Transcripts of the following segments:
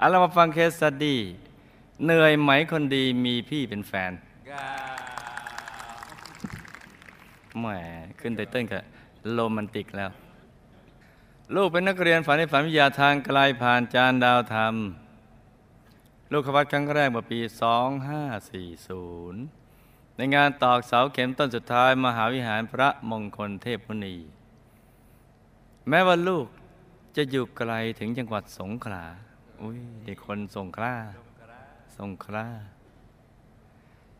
เอาเรามาฟัง case study เหนื่อยไหมคนดีมีพี่เป็นแฟนแหมขึ้น title ก็โรแมนติกแล้ว ลูกเป็นนักเรียนฝันในฝันวิทยาทางไกลผ่านจานดาวธรรม ลูกเข้าวัดครั้งแรกเมื่อปี 2540 ในงานตอกเสาเข็มต้นสุดท้าย มหาวิหารพระมงคลเทพมุนี แม้ว่าลูกจะอยู่ไกลถึงจังหวัดสงขลา อุ้ยเด็กคนสงขลาสงขลา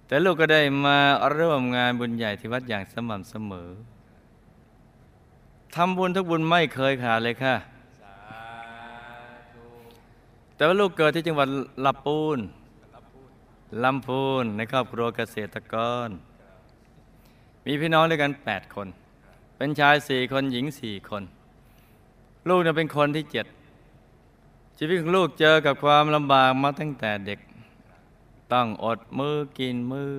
แต่ลูกก็ได้มาร่วมงานบุญใหญ่ที่วัดอย่างสม่ำเสมอทำบุญทุกบุญไม่เคยขาดเลยค่ะ แต่ว่าลูกเกิดที่จังหวัดลำปูนลำพูนในครอบครัวเกษตรกร มีพี่น้องด้วยกัน 8 คน เป็นชายสี่คนหญิงสี่คน ลูกเนี่ยเป็นคนที่เจ็ด ชีวิตของลูกเจอกับความลำบากมาตั้งแต่เด็ก ต้องอดมือกินมือ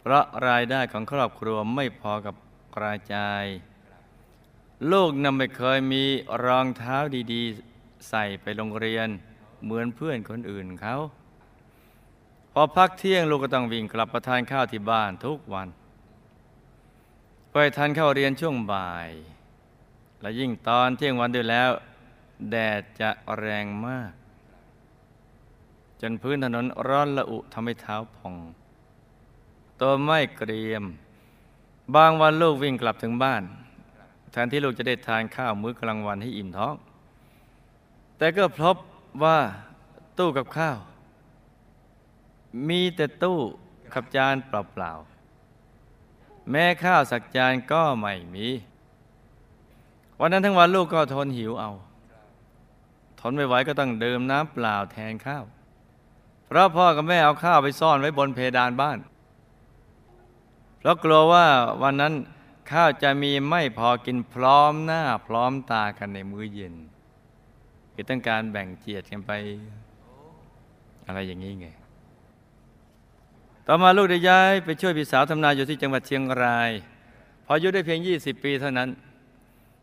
เพราะรายได้ของครอบครัวไม่พอกับกระจาย ลูกนำไม่เคยมีรองเท้าดีๆ ใส่ไปโรงเรียน เหมือนเพื่อนคนอื่นเขาพอพักเที่ยงลูกก็ต้องวิ่งกลับประทานข้าวที่บ้านทุกวันเพื่อให้ทันข้าวเรียนช่วงบ่าย และยิ่งตอนเที่ยงวันด้วยแล้ว แดดจะแรงมาก จนพื้นถนนร้อนละอุทำให้เท้าพอง ตัวไม่เกรียม บางวันลูกวิ่งกลับถึงบ้าน แทนที่ลูกจะได้ทานข้าวมื้อกลางวันให้อิ่มท้อง แต่ก็พบว่าตู้กับข้าว มีแต่ตู้ขับจานเปล่าๆ แม้ข้าวสักจานก็ไม่มี วันนั้นทั้งวันลูกก็ทนหิวเอา นไม่ไหวก็ต้องดื่มน้ำเปล่าแทนข้าว เพราะพ่อกับแม่เอาข้าวไปซ่อนไว้บนเพดานบ้าน เพราะกลัวว่าวันนั้นข้าวจะมีไม่พอกินพร้อมหน้าพร้อมตากันในมื้อเย็น คือต้องการแบ่งเจียดกันไป อะไรอย่างนี้ไง ต่อมาลูกได้ย้ายไปช่วยพี่สาวทำนาอยู่ที่จังหวัดเชียงราย พออายุได้เพียง 20 ปีเท่านั้น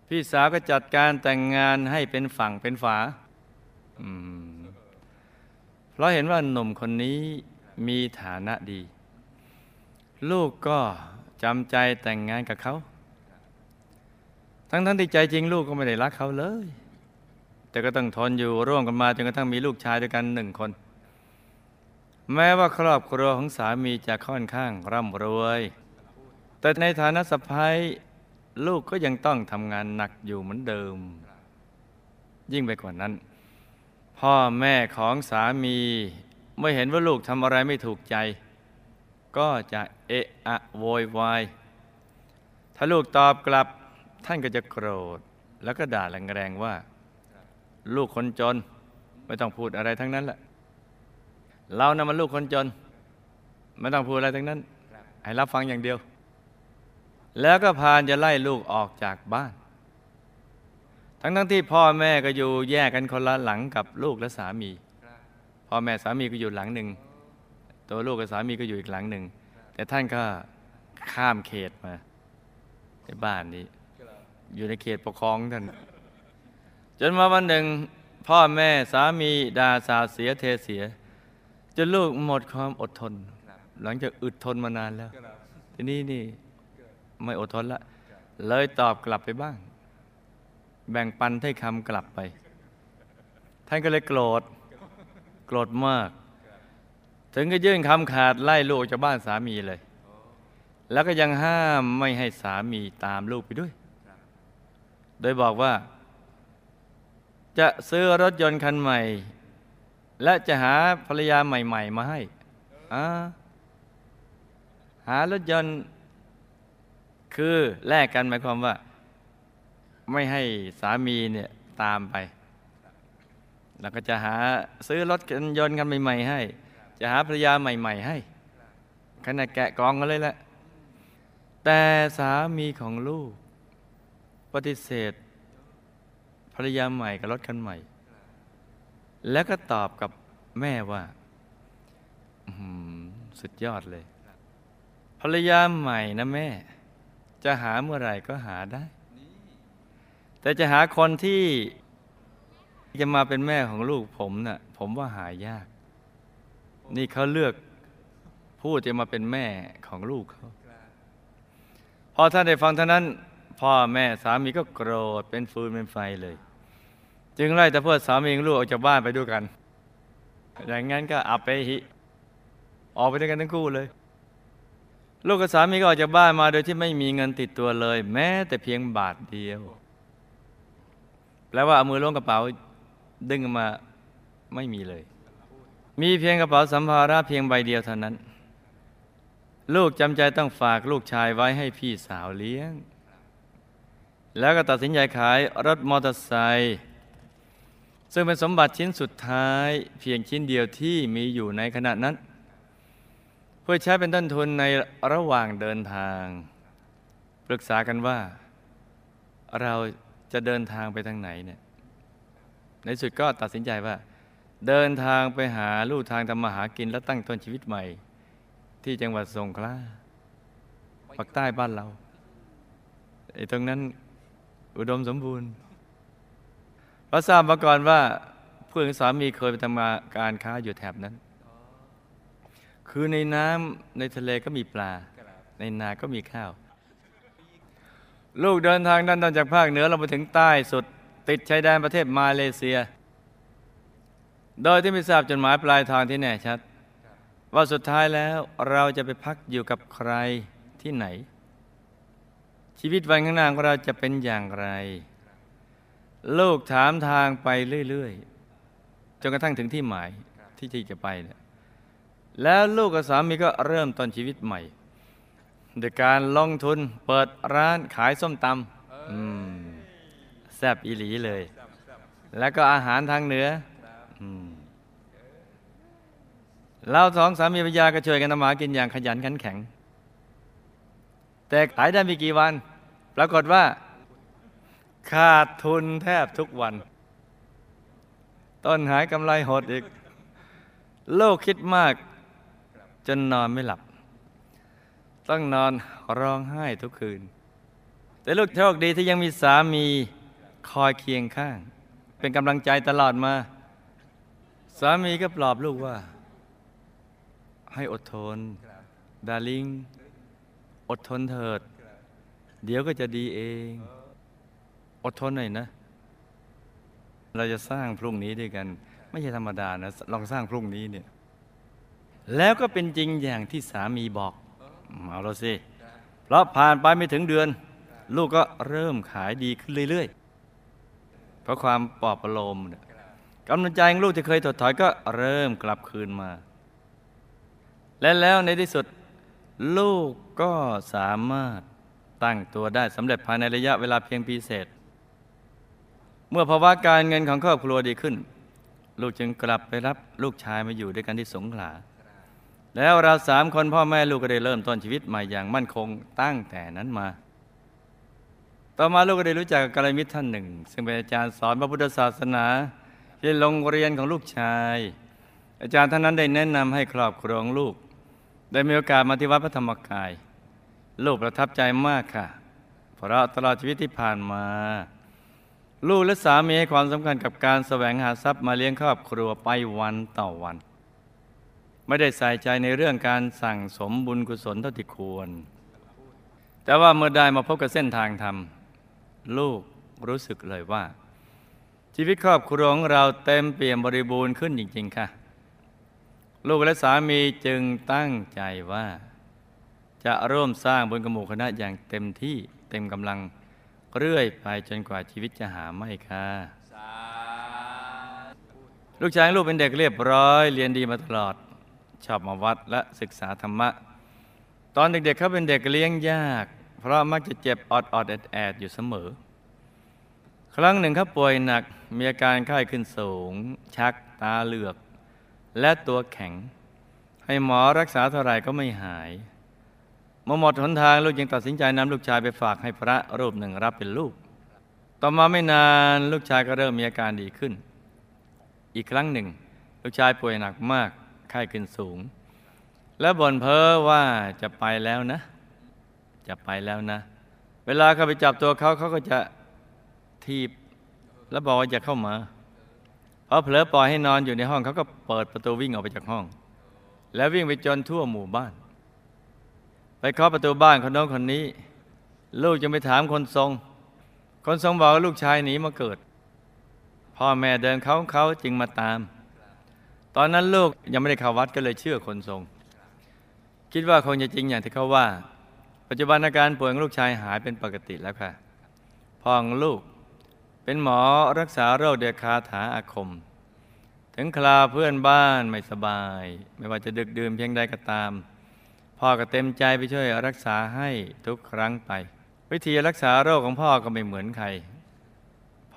พี่สาวก็จัดการแต่งงานให้เป็นฝั่งเป็นฝา เพราะเห็นว่าหนุ่มคนนี้มีฐานะดี ลูกก็จำใจแต่งงานกับเขา ทั้งทั้งที่ใจจริงลูกก็ไม่ได้รักเขาเลย แต่ก็ต้องทนอยู่ร่วมกันมาจนกระทั่งมีลูกชายด้วยกันหนึ่งคน แม้ว่าครอบครัวของสามีจะค่อนข้างร่ำรวย แต่ในฐานะสะพ้ายลูกก็ยังต้องทำงานหนักอยู่เหมือนเดิม ยิ่งไปกว่านั้น พ่อแม่ของสามีเมื่อเห็นว่าลูกทำอะไรไม่ถูกใจ ก็จะเอะอะโวยวาย ถ้าลูกตอบกลับท่านก็จะโกรธ แล้วก็ด่าแรงๆว่า ลูกคนจน ไม่ต้องพูดอะไรทั้งนั้นแหละเรานะ่ะมันลูกคนจน ไม่ต้องพูดอะไรทั้งนั้น ให้รับฟังอย่างเดียว แล้วก็พานจะไล่ลูกออกจากบ้าน ทั้งทั้งที่พ่อแม่ก็อยู่แยกกันคนละหลังกับลูกและสามี พ่อแม่สามีก็อยู่หลังหนึ่ง ตัวลูกกับสามีก็อยู่อีกหลังหนึ่ง แต่ท่านก็ข้ามเขตมาในบ้านนี้ อยู่ในเขตปกครองท่าน จนมาวันหนึ่ง พ่อแม่สามีด่าสาเสียเทเสีย จนลูกหมดความอดทน หลังจากอึดทนมานานแล้ว ทีนี้นี่ไม่อดทนละ เลยตอบกลับไปบ้าง แบ่งปันให้คำกลับไป ท่านก็เลยโกรธ โกรธมาก ถึงก็ยื่นคำขาดไล่ลูกจากบ้านสามีเลย แล้วก็ยังห้ามไม่ให้สามีตามลูกไปด้วย โดยบอกว่า จะซื้อรถยนต์คันใหม่ และจะหาภรรยาใหม่ ๆ มาให้อ่าหารถยนต์คือแลกกันหมายความว่า ไม่ให้สามีเนี่ยตามไป แล้วก็จะหาซื้อรถยนต์กันใหม่ๆให้ จะหาภรรยาใหม่ ๆ ให้ขณะแกะกองกันเลยแหละแต่สามีของลูก ปฏิเสธ ภรรยาใหม่กับรถคันใหม่ แล้วก็ตอบกับแม่ว่าสุดยอดเลย ภรรยาใหม่นะแม่ จะหาเมื่อไหร่ก็หาได้ แต่จะหาคนที่จะมาเป็นแม่ของลูกผมน่ะผมว่าหายาก นี่เขาเลือกผู้จะมาเป็นแม่ของลูกเขาพอท่านได้ฟังเท่านั้น พ่อแม่สามีก็โกรธเป็นฟืนเป็นไฟเลย จึงไล่แต่เพื่อสามีกับลูกออกจากบ้านไปด้วยกันอย่างงั้นก็อับไปหิออกไปด้วยกันทั้งคู่เลย ลูกกับสามีก็ออกจากบ้านมาโดยที่ไม่มีเงินติดตัวเลย แม้แต่เพียงบาทเดียว แปลว่าเอามือล้วงกระเป๋า ดึงมาไม่มีเลย มีเพียงกระเป๋าสัมภาระเพียงใบเดียวเท่านั้น ลูกจำใจต้องฝากลูกชายไว้ให้พี่สาวเลี้ยง แล้วก็ตัดสินใจขายรถมอเตอร์ไซค์ซึ่งเป็นสมบัติชิ้นสุดท้าย เพียงชิ้นเดียวที่มีอยู่ในขณะนั้น เพื่อใช้เป็นต้นทุนในระหว่างเดินทาง ปรึกษากันว่าเรา จะเดินทางไปทางไหนเนี่ยในสุดก็ตัดสินใจว่า เดินทางไปหาลู่ทางทำมาหากินและตั้งต้นชีวิตใหม่ ที่จังหวัดสงขลาภาคใต้บ้านเราไอ้ตรงนั้นอุดมสมบูรณ์เพราะทราบมาก่อนว่าเพื่อนสามีเคยไปทำาการค้าอยู่แถบนั้น คือในน้ำในทะเลก็มีปลา ในนาก็มีข้าว ลูกเดินทางด้านตอนจากภาคเหนือเราไปถึงใต้สุด ติดชายแดนประเทศมาเลเซีย โดยที่ไม่ทราบจดหมายปลายทางที่แน่ชัด ว่าสุดท้ายแล้วเราจะไปพักอยู่กับใครที่ไหน ชีวิตวันข้างหน้าของเราจะเป็นอย่างไร ลูกถามทางไปเรื่อยๆจนกระทั่งถึงที่หมายที่จะไป แล้วลูกกับสามีก็เริ่มต้นชีวิตใหม่ โดยการลงทุนเปิดร้านขายส้มตำแซ่บอีหลีเลย แล้วก็อาหารทางเหนืออเราสองสามีภรรยาก็ช่วยกันทำมาหากินอย่างขยันขันแข็ง แต่ขายได้ไม่กี่วัน ปรากฏว่า ขาดทุนแทบทุกวัน ต้นหายกำไรหดอีก โลกคิดมาก จนนอนไม่หลับ ต้องนอนร้องไห้ทุกคืน แต่ลูกโชคดีที่ยังมีสามีคอยเคียงข้าง เป็นกำลังใจตลอดมา สามีก็ปลอบลูกว่า ให้อดทน ดาริงอดทนเถิด เดี๋ยวก็จะดีเอง อดทนหน่อยนะ เราจะสร้างพรุ่งนี้ด้วยกัน ไม่ใช่ธรรมดานะ ลองสร้างพรุ่งนี้เนี่ย แล้วก็เป็นจริงอย่างที่สามีบอก เอาและสิเพราะผ่านไปไม่ถึงเดือน ลูกก็เริ่มขายดีขึ้นเรื่อยๆ เพราะความปลอบประโลมเนี่ยกำลังใจของลูกที่เคยถดถอยก็เริ่มกลับคืนมา และแล้วในที่สุด ลูกก็สามารถตั้งตัวได้สำเร็จภายในระยะเวลาเพียงปีเศษ เมื่อภาวะการเงินของครอบครัวดีขึ้น ลูกจึงกลับไปรับลูกชายมาอยู่ด้วยกันที่สงขลา แล้วเราสามคนพ่อแม่ลูกก็ได้เริ่มต้นชีวิตใหม่อย่างมั่นคงตั้งแต่นั้นมา ต่อมาลูกก็ได้รู้จักกับกัลยาณมิตรท่านหนึ่ง ซึ่งเป็นอาจารย์สอนพระพุทธศาสนาที่โรงเรียนของลูกชาย อาจารย์ท่านนั้นได้แนะนำให้ครอบครัวของลูก ได้มีโอกาสมาที่วัดพระธรรมกาย ลูกประทับใจมากค่ะ เพราะตลอดชีวิตที่ผ่านมา ลูกและสามีให้ความสำคัญกับการแสวงหาทรัพย์มาเลี้ยงครอบครัวไปวันต่อวัน ไม่ได้ใส่ใจในเรื่องการสั่งสมบุญกุศลเท่าที่ควร แต่ว่าเมื่อได้มาพบกับเส้นทางธรรม ลูกรู้สึกเลยว่า ชีวิตครอบครัวของเราเต็มเปี่ยมบริบูรณ์ขึ้นจริง ๆ ค่ะ ลูกและสามีจึงตั้งใจว่า จะร่วมสร้างบุญกบหมู่คณะอย่างเต็มที่เต็มกำลังเรื่อยไปจนกว่าชีวิตจะหาไม่ค่ะลูกชายลูกเป็นเด็กเรียบร้อย เรียนดีมาตลอด ชอบมาวัดและศึกษาธรรมะ ตอนเด็กๆเขาเป็นเด็กเลี้ยงยาก เพราะมักจะเจ็บออดๆแอดๆอยู่เสมอ ครั้งหนึ่งเขาป่วยหนักมีอาการไข้ขึ้นสูง ชักตาเหลือก และตัวแข็ง ให้หมอรักษาเท่าไหร่ก็ไม่หายเมื่อหมดหนทางลูกยังตัดสินใจนำลูกชายไปฝากให้พระรูปหนึ่งรับเป็นลูก ต่อมาไม่นานลูกชายก็เริ่มมีอาการดีขึ้น อีกครั้งหนึ่ง ลูกชายป่วยหนักมาก ไข้ขึ้นสูง และบ่นเพ้อว่าจะไปแล้วนะ จะไปแล้วนะ เวลาเขาไปจับตัวเขาเขาก็จะทีบแล้วบอกว่าอย่าเข้ามาพอเผลอปล่อยให้นอนอยู่ในห้องเขาก็เปิดประตูวิ่งออกไปจากห้อง แล้ววิ่งไปจนทั่วหมู่บ้าน ไปเคาะประตูบ้านคนน้องคนนี้ ลูกจะไปถามคนทรง คนทรงบอกว่าลูกชายหนีมาเกิดพ่อแม่เดินเขาเขาจึงมาตาม ตอนนั้นลูกยังไม่ได้เข้าวัดก็เลยเชื่อคนทรง คิดว่าคงจะจริงอย่างที่เขาว่า ปัจจุบันอาการป่วยของลูกชายหายเป็นปกติแล้วค่ะพ่อของลูกเป็นหมอรักษาโรคเดือดคาถาอาคม ถึงคลาเพื่อนบ้านไม่สบาย ไม่ว่าจะดึกดื่มเพียงใดก็ตาม พ่อก็เต็มใจไปช่วยรักษาให้ทุกครั้งไป วิธีรักษาโรคของพ่อก็ไม่เหมือนใคร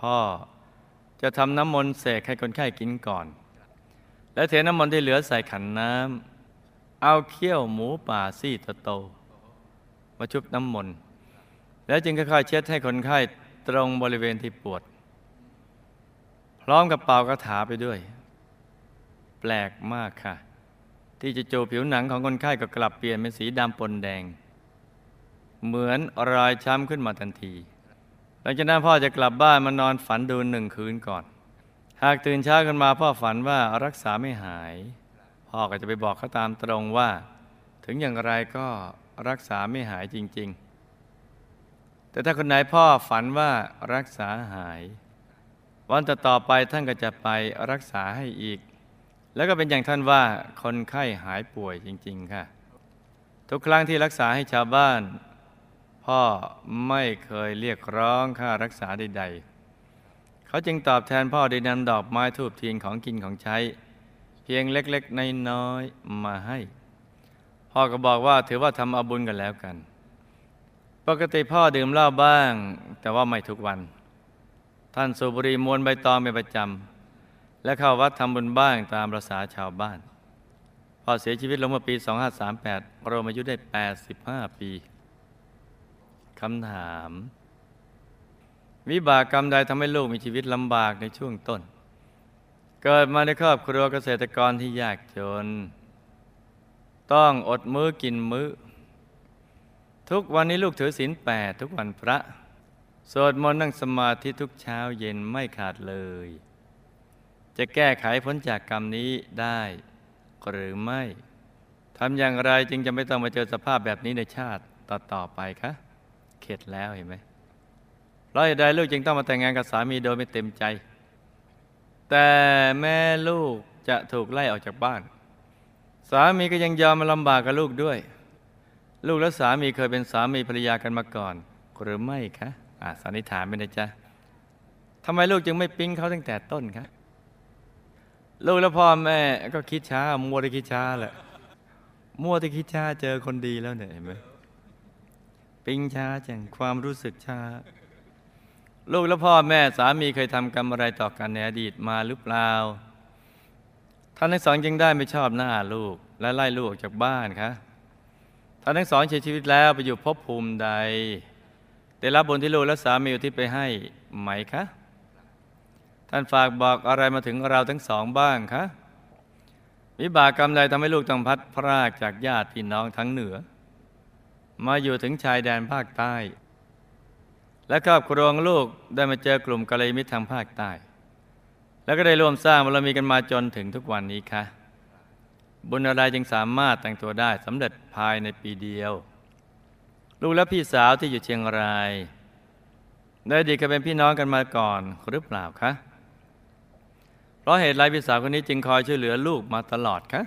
พ่อจะทำน้ำมนต์เสกให้คนไข้กินก่อน แล้วเทน้ำมันที่เหลือใส่ขันน้ำเอาเขี้ยวหมูป่าซี่โตๆมาชุบน้ำมนต์แล้วจึงค่อยๆเช็ดให้คนไข้ตรงบริเวณที่ปวด พร้อมกับเป่ากระถาไปด้วย แปลกมากค่ะ ที่จะจูผิวหนังของคนไข้ก็กลับเปลี่ยนเป็นสีดำปนแดง เหมือนรอยช้ำขึ้นมาทันที หลังจากนั้นพ่อจะกลับบ้านมานอนฝันดูหนึ่งคืนก่อน หากตื่นเช้าขึ้นมาพ่อฝันว่ารักษาไม่หาย พ่อก็จะไปบอกเขาตามตรงว่า ถึงอย่างไรก็รักษาไม่หายจริง ๆ แต่ถ้าคนไหนพ่อฝันว่ารักษาหาย วันต่อไปท่านก็จะไปรักษาให้อีก แล้วก็เป็นอย่างท่านว่าคนไข้หายป่วยจริง ๆ ค่ะ ทุกครั้งที่รักษาให้ชาวบ้าน พ่อไม่เคยเรียกร้องค่ารักษาใด ๆ เขาจึงตอบแทนพ่อโดยนำดอกไม้ทูบเทียนของกินของใช้ เพียงเล็กๆน้อยๆมาให้ พ่อก็บอกว่าถือว่าทำอาบุญกันแล้วกัน ปกติพ่อดื่มเหล้าบ้าง แต่ว่าไม่ทุกวัน ท่านสูบบุหรี่มวนใบตองเป็นประจำและเข้าวัดทำบุญบ้างตามประษาชาวบ้านพ่อเสียชีวิตลงเมื่อปี 2538รวมอายุได้ 85 ปีคำถาม วิบากกรรมใดทำให้ลูกมีชีวิตลำบากในช่วงต้น เกิดมาในครอบครัวเกษตรกรที่ยากจน ต้องอดมื้อกินมื้อ ทุกวันนี้ลูกถือศีลแปดทุกวันพระสวดมนต์นั่งสมาธิทุกเช้าเย็นไม่ขาดเลย จะแก้ไขพ้นจากกรรมนี้ได้หรือไม่ทำอย่างไรจึงจะไม่ต้องมาเจอสภาพแบบนี้ในชาติต่อๆไปคะ เข็ดแล้วเห็นไหม เพราะเหตุใดลูกจึงต้องมาแต่งงานกับสามีโดยไม่เต็มใจ แต่แม่ลูกจะถูกไล่ออกจากบ้าน สามีก็ยังยอมมาลำบากกับลูกด้วย ลูกและสามีเคยเป็นสามีภรรยากันมาก่อน หรือไม่คะอ่าสันนิษฐานไปนะจ๊ะทำไมลูกจึงไม่ปิ๊งเขาตั้งแต่ต้นคะลูกและพ่อแม่ก็คิดช้า มัวแต่คิดช้าแหละมัวแต่คิดช้าเจอคนดีแล้วเนี่ยเห็นไหมปิ๊งช้าจังความรู้สึกช้า ลูกและพ่อแม่สามีเคยทำกรรมอะไรต่อกันในอดีตมาหรือเปล่า ท่านทั้งสองจึงได้ไม่ชอบหน้าลูกและไล่ลูกออกจากบ้านคะท่านทั้งสองเสียชีวิตแล้วไปอยู่ภพภูมิใด ได้รับบุญที่ลูกและสามีอุทิศไปให้ไหมคะ ท่านฝากบอกอะไรมาถึงเราทั้งสองบ้างคะวิบากกรรมใดทำให้ลูกต้องพัดพรากจากญาติพี่น้องทั้งเหนือ มาอยู่ถึงชายแดนภาคใต้ และครอบครัวของลูกได้มาเจอกลุ่มกัลยาณมิตรทางภาคใต้ แล้วก็ได้ร่วมสร้างบารมีกันมาจนถึงทุกวันนี้คะบุญอะไรจึงสามารถแต่งตัวได้สำเร็จภายในปีเดียว ลูกและพี่สาวที่อยู่เชียงราย ได้ดีเคยเป็นพี่น้องกันมาก่อนหรือเปล่าคะเพราะเหตุไรพี่สาวคนนี้จึงคอยช่วยเหลือลูกมาตลอดคะ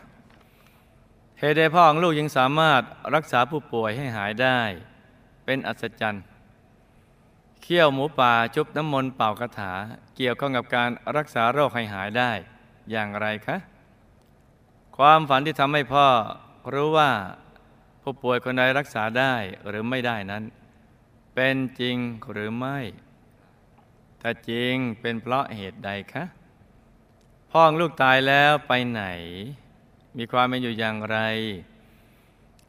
เหตุใดพ่อของลูกยังสามารถรักษาผู้ป่วยให้หายได้ เป็นอัศจรรย์ เคี่ยวหมูป่าชุบน้ำมนต์เป่าคาถา เกี่ยวข้องกับการรักษาโรคให้หายได้อย่างไรคะ ความฝันที่ทำให้พ่อรู้ว่าผู้ป่วยคนใดรักษาได้หรือไม่ได้นั้น เป็นจริงหรือไม่ ถ้าจริงเป็นเพราะเหตุใดคะพ่อองลูกตายแล้วไปไหน มีความเป็นอยู่อย่างไร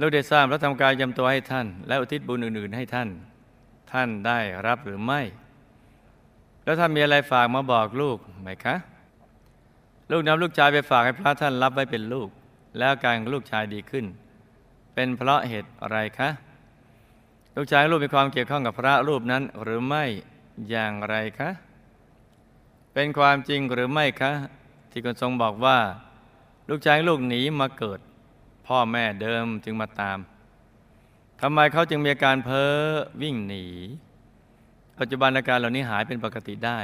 ลูกได้สร้างพระธรรมกายยำตัวให้ท่าน และอุทิศบุญอื่น ๆ ให้ท่าน ท่านได้รับหรือไม่ แล้วท่านมีอะไรฝากมาบอกลูกไหมคะ ลูกนำลูกชายไปฝากให้พระท่านรับไว้เป็นลูก แล้วการลูกชายดีขึ้น เป็นเพราะเหตุอะไรคะ ลูกชายลูกมีความเกี่ยวข้องกับพระรูปนั้นหรือไม่อย่างไรคะ เป็นความจริงหรือไม่คะ ที่คุณทรงบอกว่า ลูกชายลูกหนีมาเกิด พ่อแม่เดิมจึงมาตาม ทำไมเขาจึงมีอาการเพ้อวิ่งหนี ปัจจุบันอาการเหล่านี้หายเป็นปกติได้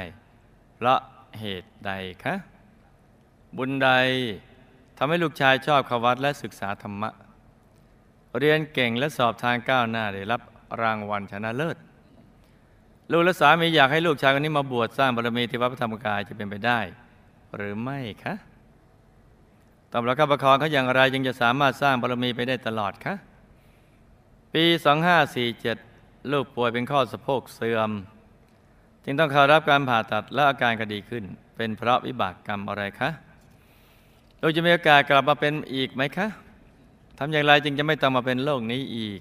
เพราะเหตุใดคะ บุญใดทำให้ลูกชายชอบขวัตและศึกษาธรรมะ เรียนเก่งและสอบทางก้าวหน้าได้รับรางวัลชนะเลิศ ลูกและสามีอยากให้ลูกชายคนนี้มาบวชสร้างบารมีที่วัดพระธรรมกายจะเป็นไปได้ หรือไม่คะตำรับข้าประคองเขาอย่างไรจึงจะสามารถสร้างบารมีไปได้ตลอดคะ ปี 2547 ลูกป่วยเป็นข้อสะโพกเสื่อม จึงต้องเข้ารับการผ่าตัดและอาการก็ดีขึ้น เป็นเพราะวิบากกรรมอะไรคะลูกจะมีโอกาสกลับมาเป็นอีกไหมคะทำอย่างไรจึงจะไม่ต้องมาเป็นโรคนี้อีก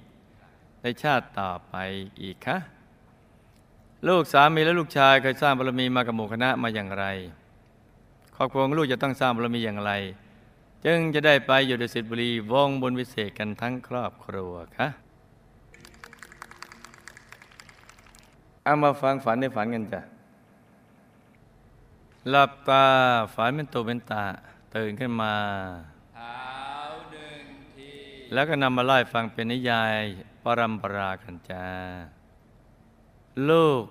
ในชาติต่อไปอีกคะลูกสามีและลูกชายเคยสร้างบารมีมากับหมู่คณะมาอย่างไรครอบครัวของลูกจะต้องสร้างบารมีอย่างไร จึงจะได้ไปอยู่ดุสิตบุรีวงบนวิเศษกันทั้งครอบครัวคะ เอามาฟังฝันในฝันกันจ้ะหลับตาฝันเป็นตัวเป็นตา ตื่นขึ้นมาเท้าหนึ่งทีแล้วก็นำมาไล่ฟังเป็นนิยายปรัมปรากันจ้าลูก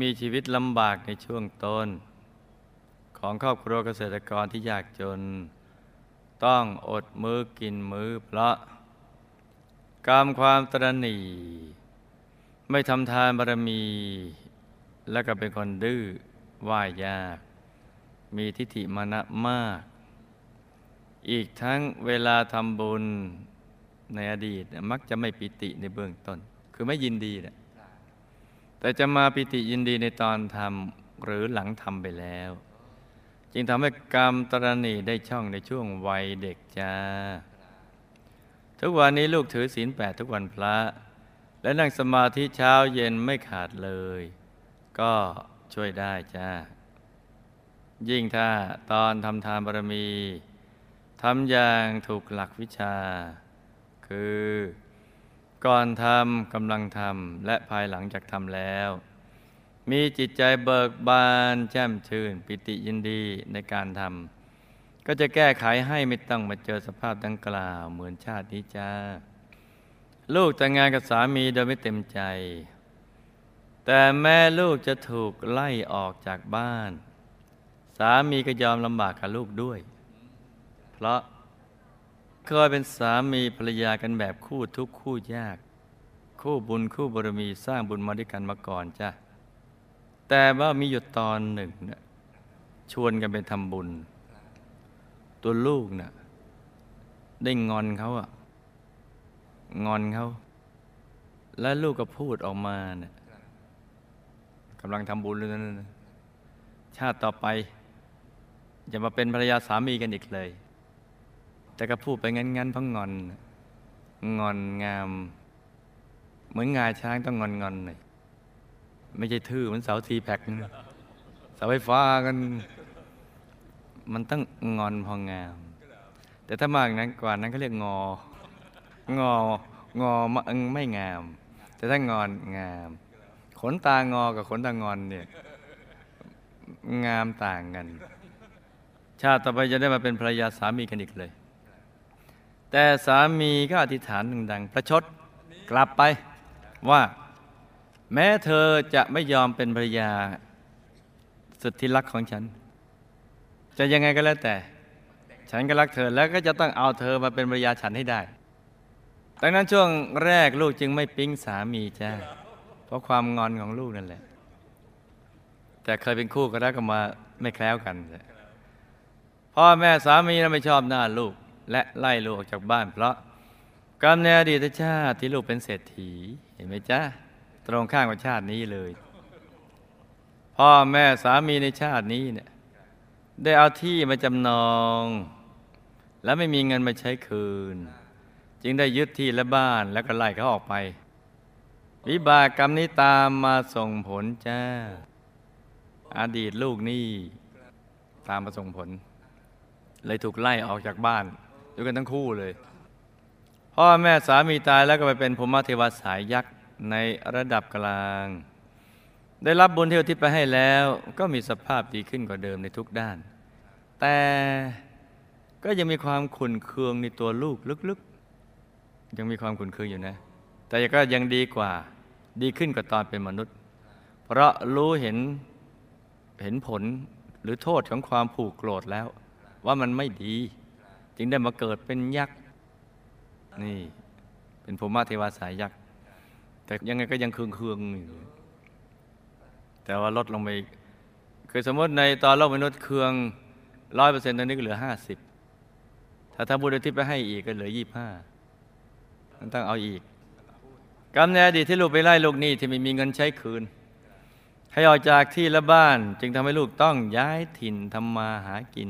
มีชีวิตลำบากในช่วงต้น ของครอบครัวเกษตรกรที่ยากจน ต้องอดมือกินมือเพราะ กรรมความตรณี ไม่ทำทานบารมี และก็เป็นคนดื้อว่ายยาก มีทิฏฐิมานะมาก อีกทั้งเวลาทำบุญในอดีต มักจะไม่ปิติในเบื้องต้น คือไม่ยินดีนะแต่จะมาปิติยินดีในตอนทำหรือหลังทำไปแล้ว จึงทำให้กรรมตรณีได้ช่องในช่วงวัยเด็กจ้า ทุกวันนี้ลูกถือศีลแปดทุกวันพระ และนั่งสมาธิเช้าเย็นไม่ขาดเลย ก็ช่วยได้จ้า ยิ่งถ้าตอนทำทานบารมีทำอย่างถูกหลักวิชา คือ ก่อนทำกำลังทำและภายหลังจากทำแล้ว มีจิตใจเบิกบานแจ่มชื่น ปิติยินดีในการทำก็จะแก้ไขให้ไม่ต้องมาเจอสภาพดังกล่าวเหมือนชาตินี้จ้า ลูกแต่งงานกับสามีโดยไม่เต็มใจ แต่แม่ลูกจะถูกไล่ออกจากบ้าน สามีก็ยอมลำบากกับลูกด้วย เพราะเคยเป็นสามีภรรยากันแบบคู่ทุกคู่ยาก คู่บุญคู่บารมีสร้างบุญมาด้วยกันมาก่อนจ้ะแต่ว่ามีอยู่ตอนหนึ่งนี่ยชวนกันไปทำบุญ ตัวลูกนี่ยได้งอนเขาอะ งอนเขาและลูกก็พูดออกมาเนี่ยกำลังทำบุญเลยนะชาติต่อไปอย่ามาเป็นภรรยาสามีกันอีกเลย แต่ก็พูดไปงั้นๆเพราะงอน งอนงาม เหมือนงาช้างต้องงอนงอนหน่อยไม่ใช่ทื่อเหมือนเสาทีแพ็กเสาไฟฟ้ากัน มันต้องงอนพองาม แต่ถ้ามากนั้นกว่านั้นเขาเรียกงอ งองอมะอึงไม่งาม แต่ถ้างอนงาม ขนตางอกับขนตางอนเนี่ยงามต่างกัน ชาติต่อไปจะได้มาเป็นภรรยาสามีกันอีกเลย แต่สามีก็อธิษฐานดังๆประชดกลับไปว่าแม้เธอจะไม่ยอมเป็นภรรยาสุดที่รักของฉัน จะยังไงก็แล้วแต่ ฉันก็รักเธอแล้วก็จะต้องเอาเธอมาเป็นภรรยาฉันให้ได้ ดังนั้นช่วงแรกลูกจึงไม่ปิ๊งสามีจ้าเพราะความงอนของลูกนั่นแหละ แต่เคยเป็นคู่กันแล้วก็มาไม่แคล้วกันพ่อแม่สามีนั้นไม่ชอบหน้าลูก และไล่ลูกออกจากบ้าน เพราะกรรมในอดีตชาติที่ลูกเป็นเศรษฐีเห็นไหมจ๊ะตรงข้ามกับชาตินี้เลย พ่อแม่สามีในชาตินี้เนี่ยได้เอาที่มาจำนอง แล้วไม่มีเงินมาใช้คืน จึงได้ยึดที่และบ้านแล้วก็ไล่เขาออกไป วิบากกรรมนี้ตามมาส่งผลจ้า อดีตลูกนี่ตามมาส่งผล เลยถูกไล่ออกจากบ้านด้วยกันทั้งคู่เลยพ่อแม่สามีตายแล้วก็ไปเป็นพรหมเทวาสายยักษ์ในระดับกลาง ได้รับบุญที่อุทิศไปให้แล้ว ก็มีสภาพดีขึ้นกว่าเดิมในทุกด้าน แต่ก็ยังมีความขุ่นเคืองในตัวลูกลึก ยังมีความขุ่นเคืองอยู่นะ แต่ก็ยังดีกว่าดีขึ้นกว่าตอนเป็นมนุษย์ เพราะรู้เห็นเห็นผลหรือโทษของความผูกโกรธแล้ว ว่ามันไม่ดี จึงได้มาเกิดเป็นยักษ์นี่ เป็นภูมิเทวาสายยักษ์แต่ยังไงก็ยังเคืองเคืองอยู่แต่ว่าลดลงไปคือสมมติในตอนโลกมนุษย์เคืองร้อยเปอร์เซ็นต์ตอนนี้ก็เหลือห้าสิบถ้าทำบุญอุทิศไปให้อีกก็เหลือยี่ห้า มันต้องเอาอีกกรรมในอดีตที่ลูกไปไล่ลูกหนี้ที่ไม่มีเงินใช้คืน ให้ออกจากที่และบ้าน จึงทำให้ลูกต้องย้ายถิ่นทำมาหากิน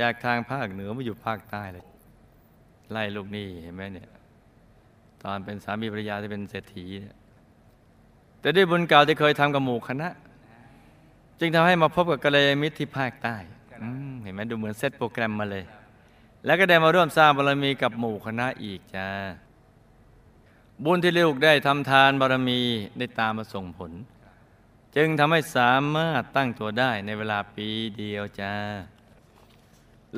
จากทางภาคเหนือมาอยู่ภาคใต้เลย ไล่ลูกหนี้เห็นไหมเนี่ย ตอนเป็นสามีภรรยาที่เป็นเศรษฐีเนี่ยแต่ด้วยบุญเก่าที่เคยทำกับหมู่คณะ จึงทำให้มาพบกับกัลยาณมิตรที่ภาคใต้เห็นไหมดูเหมือนเซตโปรแกรมมาเลย แล้วก็ได้มาร่วมสร้างบารมีกับหมู่คณะอีกจ้าบุญที่ลูกได้ทำทานบารมีได้ตามมาส่งผล จึงทำให้สามารถตั้งตัวได้ในเวลาปีเดียวจ้า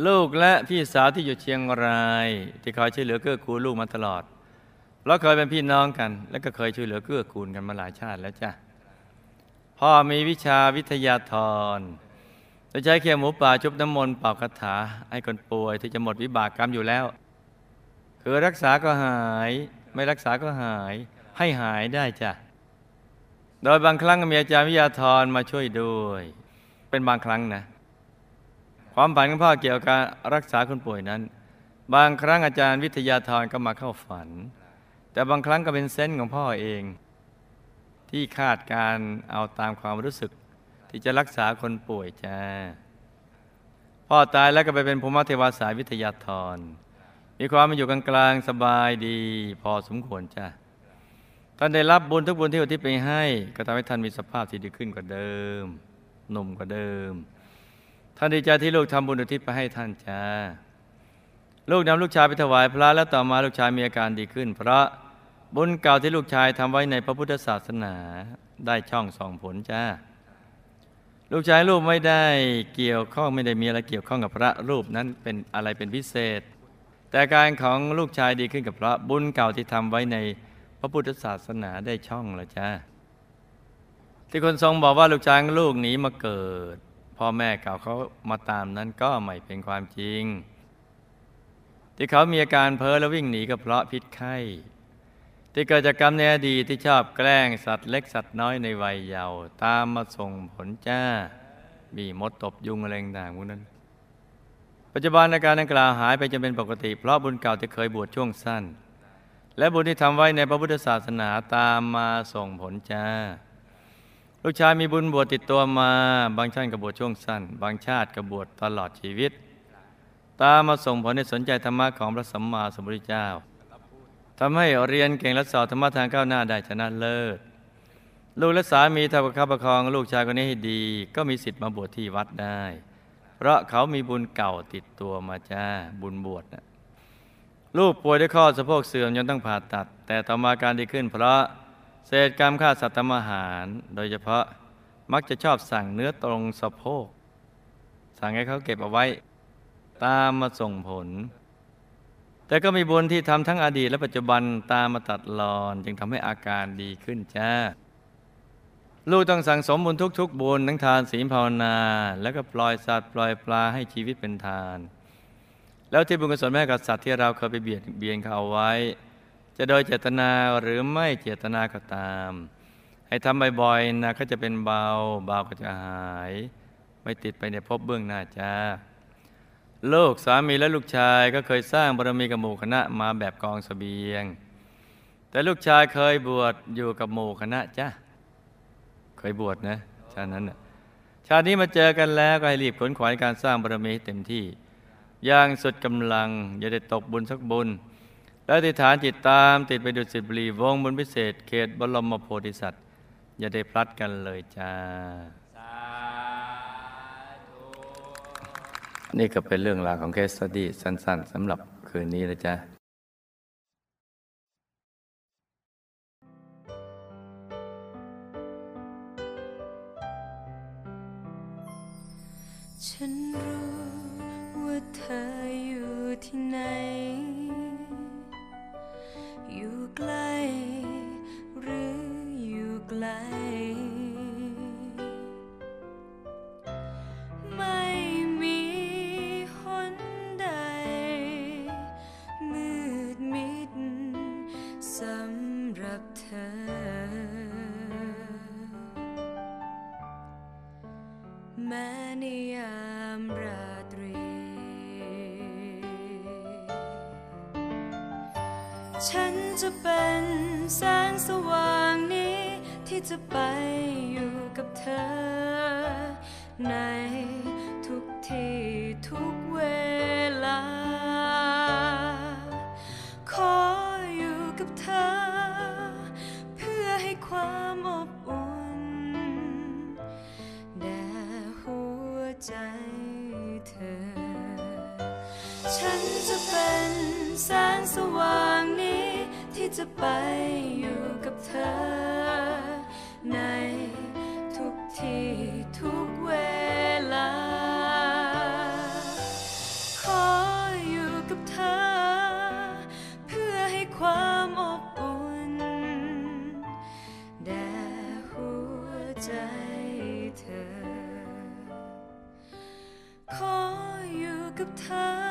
ลูกและพี่สาวที่อยู่เชียงราย ที่คอยช่วยเหลือเกื้อกูลลูกมาตลอดเราเคยเป็นพี่น้องกัน และก็เคยช่วยเหลือเกื้อกูลกันมาหลายชาติแล้วจ้ะพ่อมีวิชาวิทยาธร จะใช้เคียวหมูป่าชุบน้ำมนต์เป่าคาถาให้คนป่วยที่จะหมดวิบากกรรมอยู่แล้ว คือรักษาก็หาย ไม่รักษาก็หาย ให้หายได้จ้ะโดยบางครั้งมีอาจารย์วิทยาธรมาช่วยด้วย เป็นบางครั้งนะ ความฝันของพ่อเกี่ยวกับรรักษาคนป่วยนั้น บางครั้งอาจารย์วิทยาธรก็มาเข้าฝัน แต่บางครั้งก็เป็นเซนส์ของพ่อเอง ที่คาดการเอาตามความรู้สึก ที่จะรักษาคนป่วยจ้า พ่อตายแล้วก็ไปเป็นภูมิเทวาสายวิทยาธร มีความมาอยู่กลางๆสบายดี พอสมควรจ้าท่านได้รับบุญทุกบุญที่อุทิศไปให้ ก็ทำให้ท่านมีสภาพที่ดีขึ้นกว่าเดิมหนุ่มกว่าเดิม ท่านดีใจที่ลูกทำบุญอุทิศไปให้ท่านจ้า ลูกนำลูกชายไปถวายพระแล้วต่อมาลูกชายมีอาการดีขึ้น เพราะบุญเก่าที่ลูกชายทำไว้ในพระพุทธศาสนาได้ช่องส่องผลจ้า ลูกชายลูกไม่ได้เกี่ยวข้องไม่ได้มีอะไรเกี่ยวข้องกับพระรูปนั้นเป็นอะไรเป็นพิเศษ แต่การของลูกชายดีขึ้นกับพระบุญเก่าที่ทำไว้ในพระพุทธศาสนาได้ช่องแล้วจ้าที่คนทรงบอกว่าลูกชายของลูกหนีมาเกิด พ่อแม่เก่าเขามาตามนั้นก็ไม่เป็นความจริง ที่เขามีอาการเพ้อและวิ่งหนีก็เพราะพิษไข้ ที่เกิดจากกรรมในอดีตที่ชอบแกล้งสัตว์เล็กสัตว์น้อยในวัยเยาว์ตามมาส่งผลจ้ามีมดตบยุงอะไรต่างๆพวกนั้น ปัจจุบันอาการดังกล่าวหายไปจนเป็นปกติ เพราะบุญเก่าที่เคยบวชช่วงสั้น และบุญที่ทำไว้ในพระพุทธศาสนาตามมาส่งผลจ้า ลูกชายมีบุญบวชติดตัวมา บางชาติก็บวชช่วงสั้น บางชาติก็บวชตลอดชีวิต ตามมาส่งผลในสนใจธรรมะของพระสัมมาสัมพุทธเจ้า ทำให้เรียนเก่งและสอบธรรมะทางก้าวหน้าได้ชนะเลิศ ลูกและสามีทำประคับประคองลูกชายคนนี้ให้ดี ก็มีสิทธิ์มาบวชที่วัดได้ เพราะเขามีบุญเก่าติดตัวมาจ้าบุญบวชนะลูกป่วยด้วยข้อสะโพกเสื่อมจนต้องผ่าตัด แต่ต่อมาการดีขึ้น เพราะเศษกรรมฆ่าสัตว์ทำอาหาร โดยเฉพาะมักจะชอบสั่งเนื้อตรงสะโพก สั่งให้เขาเก็บเอาไว้ ตามมาส่งผล แต่ก็มีบุญที่ทำทั้งอดีตและปัจจุบันตามมาตัดรอน จึงทำให้อาการดีขึ้นจ้า ลูกต้องสั่งสมบุญทุกๆ บุญทั้งทานศีลภาวนา แล้วก็ปล่อยสัตว์ปล่อยปลาให้ชีวิตเป็นทาน แล้วที่บุญกุศลแม่กับสัตว์ที่เราเคยไปเบียดเบียนเขาเอาไว้ จะโดยเจตนาหรือไม่เจตนาก็ตาม ให้ทำบ่อยๆนะก็จะเป็นเบาเบาก็จะหาย ไม่ติดไปในภพเบื้องหน้าจ้า ลูกสามีและลูกชายก็เคยสร้างบารมีกับหมู่คณะมาแบบกองสเสบียง แต่ลูกชายเคยบวชอยู่กับหมู่คณะจ้าเคยบวชนะชาตินั้นน่ะชาตินี้มาเจอกันแล้วก็ให้รีบขนขวายการสร้างบารมีเต็มที่ อย่างสุดกำลัง อย่าได้ตกบุญสักบุญ และอธิฐานจิตตามติดไปดุสิบรีวงบนพิเศษ เขตบรมโพธิสัตว์ อย่าได้พลัดกันเลยจ้า นี่ก็เป็นเรื่องราวของเคสตี้สั้น ๆสำหรับคืนนี้นะจ๊ะฉันรู้ว่าเธออยู่ที่ไหน อยู่ใกล้หรืออยู่ไกล จะเป็นแสงสว่างนี้ ที่จะไปอยู่กับเธอ ในทุกที่ทุกเวลา ขออยู่กับเธอ เพื่อให้ความอบอุ่นแด่หัวใจเธอ ฉันจะเป็นแสงสว่าง จะไปอยู่กับเธอ ในทุกที่ทุกเวลา ขออยู่กับเธอ เพื่อให้ความอบอุ่น แด่หัวใจเธอ ขออยู่กับเธอ